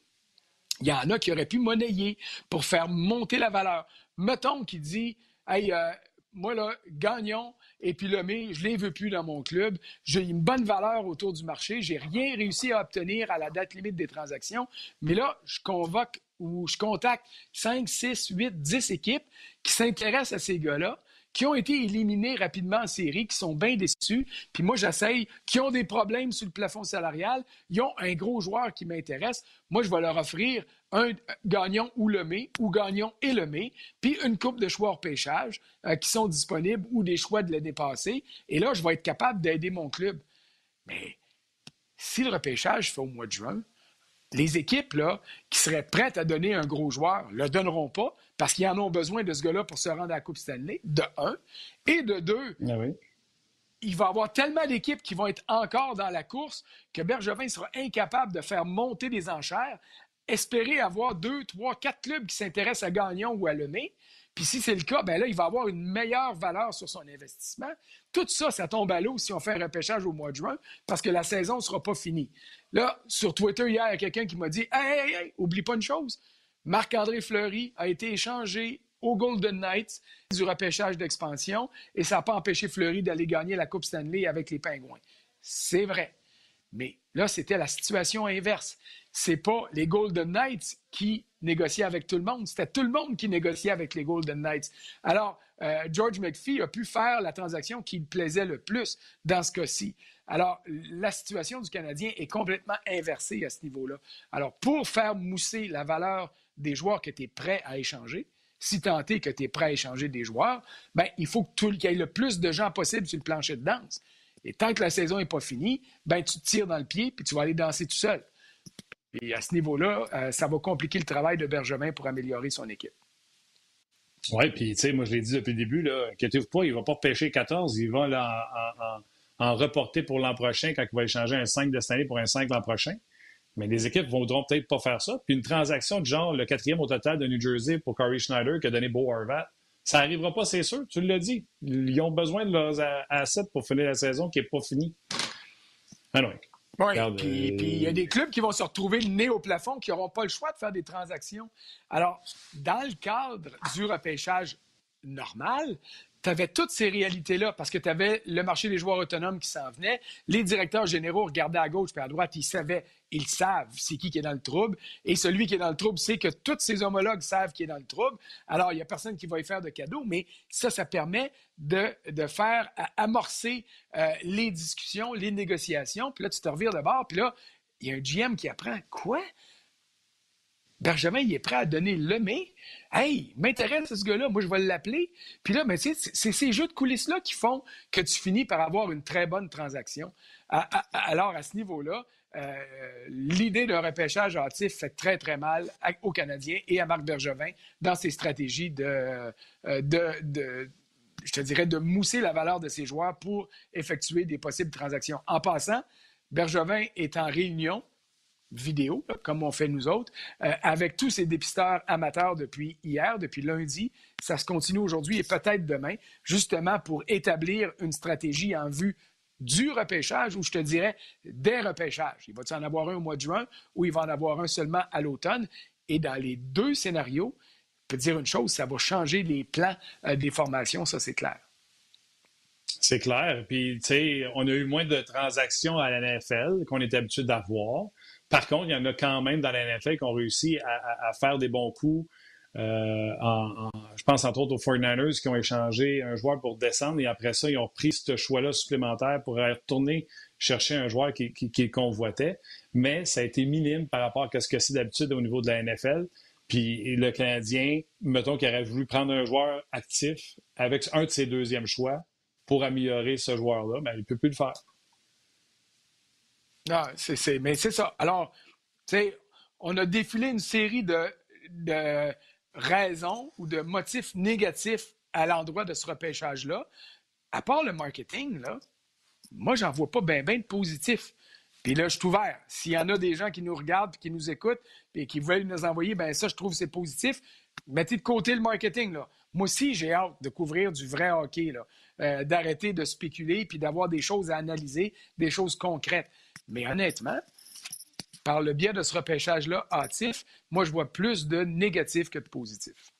il y en a qui auraient pu monnayer pour faire monter la valeur. Mettons qu'il dit Hey, euh, moi, là, gagnons, et puis Lemay, je ne les veux plus dans mon club. J'ai une bonne valeur autour du marché. J'ai rien réussi à obtenir à la date limite des transactions. Mais là, je convoque ou je contacte 5, 6, 8, 10 équipes qui s'intéressent à ces gars-là qui ont été éliminés rapidement en série, qui sont bien déçus. Puis moi, j'essaye, qui ont des problèmes sur le plafond salarial. Ils ont un gros joueur qui m'intéresse. Moi, je vais leur offrir un gagnant ou le mai, ou gagnant et le mai, puis une coupe de choix hors pêchage euh, qui sont disponibles ou des choix de l'année passée. Et là, je vais être capable d'aider mon club. Mais si le repêchage fait au mois de juin, les équipes là, qui seraient prêtes à donner un gros joueur ne le donneront pas parce qu'ils en ont besoin de ce gars-là pour se rendre à la Coupe Stanley, de un. Et de deux, ah il va y avoir tellement d'équipes qui vont être encore dans la course que Bergevin sera incapable de faire monter des enchères, espérer avoir deux, trois, quatre clubs qui s'intéressent à Gagnon ou à Lemay. Puis si c'est le cas, ben là, il va avoir une meilleure valeur sur son investissement. Tout ça, ça tombe à l'eau si on fait un repêchage au mois de juin parce que la saison ne sera pas finie. Là, sur Twitter, hier, il y a quelqu'un qui m'a dit Hey, hey, hey, oublie pas une chose. Marc-André Fleury a été échangé aux Golden Knights du repêchage d'expansion et ça n'a pas empêché Fleury d'aller gagner la Coupe Stanley avec les Pingouins. C'est vrai. Mais là, c'était la situation inverse. C'est pas les Golden Knights qui négociaient avec tout le monde, c'était tout le monde qui négociait avec les Golden Knights. Alors, euh, George McPhee a pu faire la transaction qui lui plaisait le plus dans ce cas-ci. Alors, la situation du Canadien est complètement inversée à ce niveau-là. Alors, pour faire mousser la valeur des joueurs que tu es prêt à échanger, si tant est que tu es prêt à échanger des joueurs, ben, il faut qu'il y ait le plus de gens possible sur le plancher de danse. Et tant que la saison n'est pas finie, ben, tu te tires dans le pied puis tu vas aller danser tout seul. Et à ce niveau-là, euh, ça va compliquer le travail de Bergevin pour améliorer son équipe. Oui, puis tu sais, moi je l'ai dit depuis le début, là, inquiétez-vous pas, il ne va pas pêcher 14, il va en, en reporter pour l'an prochain quand il va échanger un 5 de cette année pour un 5 l'an prochain. Mais les équipes ne voudront peut-être pas faire ça. Puis une transaction de genre le quatrième au total de New Jersey pour Corey Schneider qui a donné Beau Horvat, ça n'arrivera pas, c'est sûr. Tu l'as dit. Ils ont besoin de leurs assets pour finir la saison qui n'est pas finie. Ah oui, puis il y a des clubs qui vont se retrouver le nez au plafond, qui n'auront pas le choix de faire des transactions. Alors, dans le cadre du repêchage normal, tu avais toutes ces réalités-là parce que tu avais le marché des joueurs autonomes qui s'en venait. Les directeurs généraux regardaient à gauche et à droite, ils savaient, ils savent c'est qui qui est dans le trouble. Et celui qui est dans le trouble sait que tous ses homologues savent qu'il est dans le trouble. Alors, il n'y a personne qui va y faire de cadeau, mais ça, ça permet de, faire amorcer euh, les discussions, les négociations. Puis là, tu te revires de bord, puis là, il y a un GM qui apprend quoi? Benjamin, il est prêt à donner le mais. Hey, m'intéresse ce gars-là, moi je vais l'appeler. Puis là, mais c'est ces jeux de coulisses-là qui font que tu finis par avoir une très bonne transaction. alors, à ce niveau-là, euh, l'idée d'un repêchage hâtif fait très, très mal aux Canadiens et à Marc Bergevin dans ses stratégies de, euh, de, de je te dirais, de mousser la valeur de ses joueurs pour effectuer des possibles transactions. En passant, Bergevin est en réunion vidéo, comme on fait nous autres, euh, avec tous ces dépisteurs amateurs depuis hier, depuis lundi. Ça se continue aujourd'hui et peut-être demain, justement pour établir une stratégie en vue du repêchage ou je te dirais des repêchages. Il va y en avoir un au mois de juin ou il va en avoir un seulement à l'automne? Et dans les deux scénarios, je peux te dire une chose, ça va changer les plans euh, des formations, ça c'est clair. C'est clair. Puis, tu sais, on a eu moins de transactions à la NFL qu'on était habitué d'avoir. Par contre, il y en a quand même dans la NFL qui ont réussi à, faire des bons coups. Euh, je pense entre autres aux 49ers qui ont échangé un joueur pour descendre et après ça, ils ont pris ce choix-là supplémentaire pour retourner chercher un joueur qui, qui, convoitait. Mais ça a été minime par rapport à ce que c'est d'habitude au niveau de la NFL. Puis le Canadien, mettons qu'il aurait voulu prendre un joueur actif avec un de ses deuxièmes choix pour améliorer ce joueur-là, mais ben, il ne peut plus le faire. Non, c'est, mais c'est ça. Alors, tu sais, on a défilé une série de, de raisons ou de motifs négatifs à l'endroit de ce repêchage-là. À part le marketing, là, moi, j'en vois pas bien ben de positifs. Puis là, je suis ouvert. S'il y en a des gens qui nous regardent, qui nous écoutent et qui veulent nous envoyer, ben ça, je trouve c'est positif. Mettez de côté le marketing. Là. Moi aussi, j'ai hâte de couvrir du vrai hockey, là. Euh, d'arrêter de spéculer puis d'avoir des choses à analyser, des choses concrètes. Mais honnêtement, par le biais de ce repêchage-là hâtif, moi, je vois plus de négatifs que de positifs.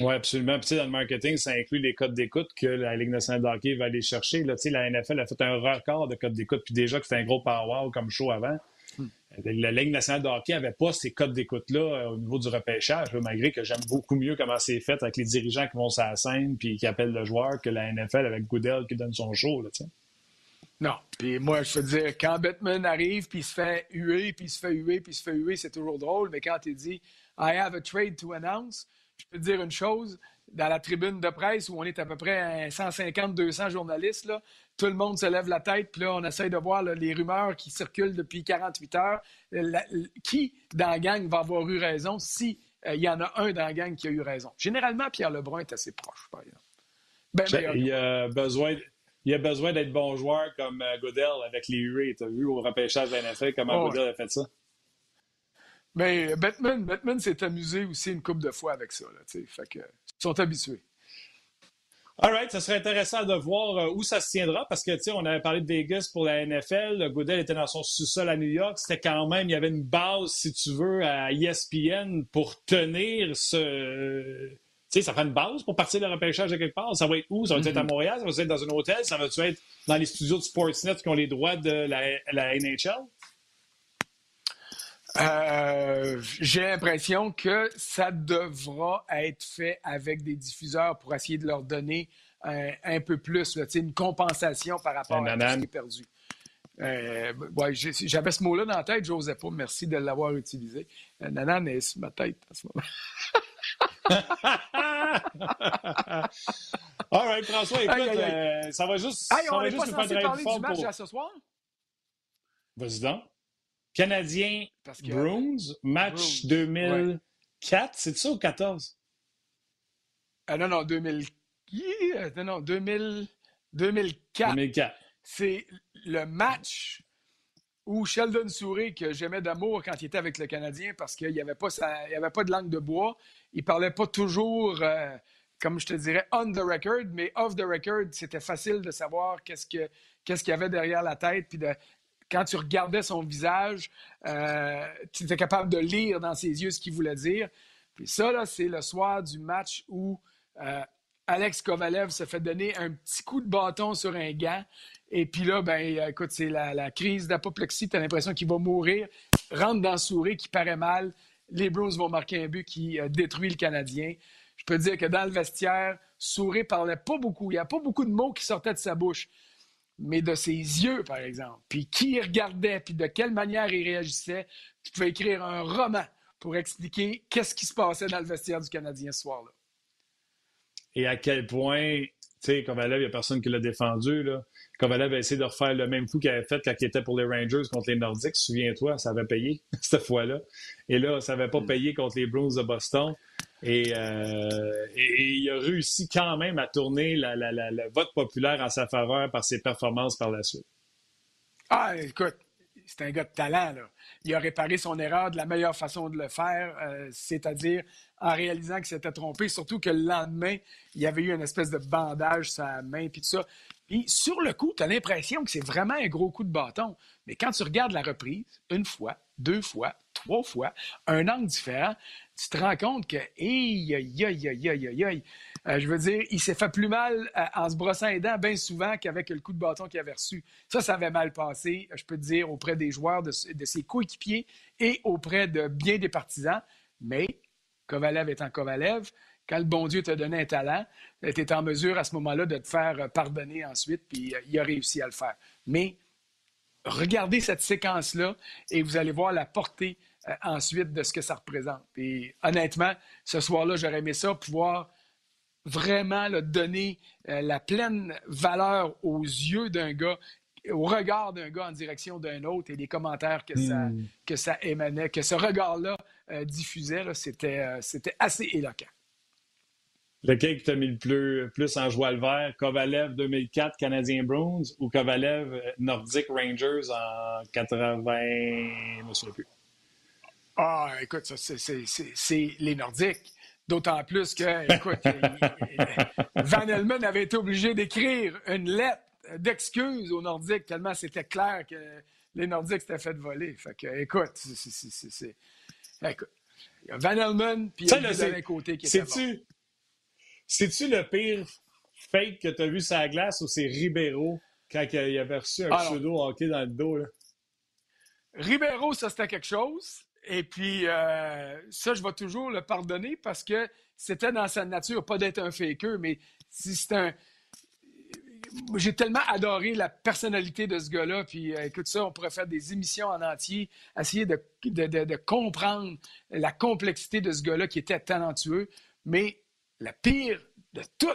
Oui, absolument. Puis, dans le marketing, ça inclut les codes d'écoute que la Ligue nationale de hockey va aller chercher. Là, la NFL a fait un record de codes d'écoute, puis déjà que c'était un gros power comme show avant. Hmm. La Ligue nationale de hockey n'avait pas ces codes d'écoute-là euh, au niveau du repêchage, malgré que j'aime beaucoup mieux comment c'est fait avec les dirigeants qui vont sur la scène puis qui appellent le joueur que la NFL avec Goodell qui donne son show. Là, non. Puis moi, je veux dire, quand Batman arrive, puis il se fait huer, puis il se fait huer, puis il se fait huer, c'est toujours drôle. Mais quand il dit I have a trade to announce, je peux te dire une chose, dans la tribune de presse où on est à peu près 150-200 journalistes, là, tout le monde se lève la tête, puis là, on essaie de voir les rumeurs qui circulent depuis 48 heures. qui dans la gang va avoir eu raison si euh, il y en a un dans la gang qui a eu raison? Généralement, Pierre Lebrun est assez proche, par exemple. Ben, il, a besoin, il a besoin d'être bon joueur comme euh, Godel avec les huées. Tu as vu au repêchage de la NFL comment oh, Godel a fait ça? Mais Batman, Batman s'est amusé aussi une couple de fois avec ça. Là, fait que, ils sont habitués. All right, ça serait intéressant de voir euh, où ça se tiendra parce que, tu sais, on avait parlé de Vegas pour la NFL. Goodell était dans son sous-sol à New York. C'était quand même, il y avait une base, si tu veux, à ESPN pour tenir ce. Sais, ça prend une base pour partir de repêchage de quelque part. Ça va être où? Ça va être à mm-hmm. Montréal? Ça va être dans un hôtel? Ça va être dans les studios de Sportsnet qui ont les droits de la, la NHL? Euh, j'ai l'impression que ça devra être fait avec des diffuseurs pour essayer de leur donner un, peu plus, là, une compensation par rapport à ce qui est perdu. Euh, j'avais ce mot-là dans la tête, j'osais pas. Merci de l'avoir utilisé. Euh, Nanan est sur ma tête à ce moment. All right, François, écoute, ça va juste, ça va juste parler du match pour... à ce soir? Vas-y donc. Canadien Bruins, match 2004, c'est ça ou 14? Ah non, non, 2000... non, non, 2000... 2004. 2004. C'est le match où Sheldon Souris, que j'aimais d'amour quand il était avec le Canadien parce qu'il n'y avait, pas de langue de bois, il parlait pas toujours, euh, comme je te dirais, on the record, mais off the record, c'était facile de savoir qu'est-ce qu'il y avait derrière la tête, puis quand tu regardais son visage, euh, tu étais capable de lire dans ses yeux ce qu'il voulait dire. Puis ça, c'est le soir du match où euh, Alex Kovalev se fait donner un petit coup de bâton sur un gant. Et puis là, ben, écoute, c'est la, crise d'apoplexie. Tu as l'impression qu'il va mourir. Rentre dans Souris qui paraît mal. Les Bruins vont marquer un but qui euh, détruit le Canadien. Je peux dire que dans le vestiaire, Souris parlait pas beaucoup. Il n'y a pas beaucoup de mots qui sortaient de sa bouche mais de ses yeux, par exemple, puis qui il regardait, puis de quelle manière il réagissait, tu pouvais écrire un roman pour expliquer qu'est-ce qui se passait dans le vestiaire du Canadien ce soir-là. Et à quel point, tu sais, Kovalev, il n'y a personne qui l'a défendu, là. Kovalev a essayé de refaire le même coup qu'il avait fait quand il était pour les Rangers contre les Nordiques. Souviens-toi, ça avait payé cette fois-là. Et là, ça n'avait pas mm. payé contre les Bruins de Boston. Euh, et, il a réussi quand même à tourner le vote populaire en sa faveur par ses performances par la suite. Ah, écoute, c'est un gars de talent. Là. Il a réparé son erreur de la meilleure façon de le faire, euh, c'est-à-dire en réalisant qu'il s'était trompé, surtout que le lendemain, il y avait eu une espèce de bandage sur sa main, puis tout ça. Puis sur le coup, tu as l'impression que c'est vraiment un gros coup de bâton. Mais quand tu regardes la reprise, une fois, deux fois, trois fois, un angle différent, tu te rends compte que, Euh, je veux dire, il s'est fait plus mal euh, en se brossant les dents bien souvent qu'avec le coup de bâton qu'il avait reçu. Ça, ça avait mal passé, je peux te dire, auprès des joueurs, de, ses coéquipiers et auprès de bien des partisans. Mais Kovalev étant Kovalev, quand le bon Dieu t'a donné un talent, tu es en mesure à ce moment-là de te faire pardonner ensuite, puis il a réussi à le faire. Mais regardez cette séquence-là et vous allez voir la portée euh, ensuite de ce que ça représente. Et honnêtement, ce soir-là, j'aurais aimé ça, pouvoir vraiment donner euh, la pleine valeur aux yeux d'un gars, au regard d'un gars en direction d'un autre et les commentaires que, ça, hmm. que ça émanait, que ce regard-là euh, diffusait, c'était, c'était assez éloquent. Lequel qui t'a mis le plus, plus en joie le vert? Kovalev 2004 Canadien Bruins ou Kovalev Nordic Rangers en 80, je ne me souviens plus. Ah, écoute, ça, c'est les Nordiques. D'autant plus que, écoute, Van Elmen avait été obligé d'écrire une lettre d'excuse aux Nordiques tellement c'était clair que les Nordiques s'étaient fait voler. Fait que, écoute, c'est. Écoute, il y a Van Elmen, puis il y a d'un côté qui était bon. C'est-tu le pire fake que tu as vu sur la glace ou c'est Ribeiro quand il avait reçu un ah, pseudo hockey dans le dos? Là? Ribeiro, ça c'était quelque chose. Et puis, euh, ça, je vais toujours le pardonner parce que c'était dans sa nature, pas d'être un faker, mais si c'est un. J'ai tellement adoré la personnalité de ce gars-là. Puis, euh, écoute ça, on pourrait faire des émissions en entier, essayer de, de comprendre la complexité de ce gars-là qui était talentueux. Mais la pire de tout,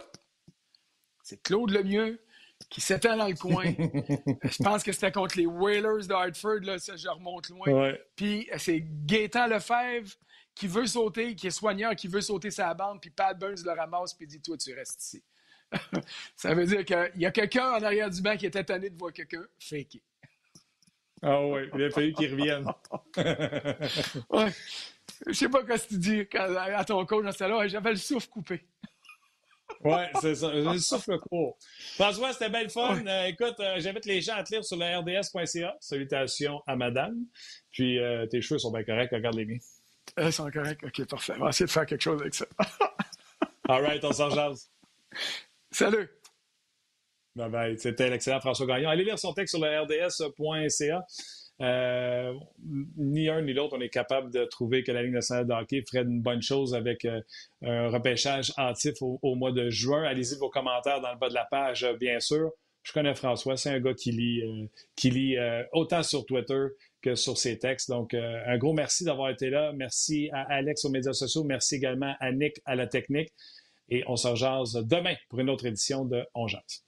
c'est Claude Lemieux qui s'étend dans le coin. je pense que c'était contre les Whalers de Hartford, là, ça, je remonte loin. Puis c'est Gaétan Lefebvre qui veut sauter, qui est soigneur, qui veut sauter sa bande, puis Pat Burns le ramasse, puis dit Toi, tu restes ici. ça veut dire qu'il y a quelqu'un en arrière du banc qui est étonné de voir quelqu'un faker. Ah oui, il a fallu qu'il revienne. ouais. Je sais pas ce que tu dis à ton coach dans ce là j'avais le souffle coupé. Oui, c'est ça. Le souffle court. François, c'était belle fun. Euh, écoute, euh, j'invite les gens à te lire sur le rds.ca. Salutations à madame. Puis euh, tes cheveux sont bien corrects. Regarde les miens. Ils sont corrects. OK, parfait. On va essayer de faire quelque chose avec ça. All right, on s'en jase. Salut. Bye bye. C'était l'excellent François Gagnon. Allez lire son texte sur le rds.ca. Euh, ni un ni l'autre, on est capable de trouver que la Ligue nationale de hockey ferait une bonne chose avec euh, un repêchage hâtif au, mois de juin. Allez-y vos commentaires dans le bas de la page, bien sûr. Je connais François, c'est un gars qui lit, euh, qui lit autant sur Twitter que sur ses textes. Donc, un gros merci d'avoir été là. Merci à Alex aux médias sociaux. Merci également à Nick à la technique. Et on se rejase demain pour une autre édition de On Jase.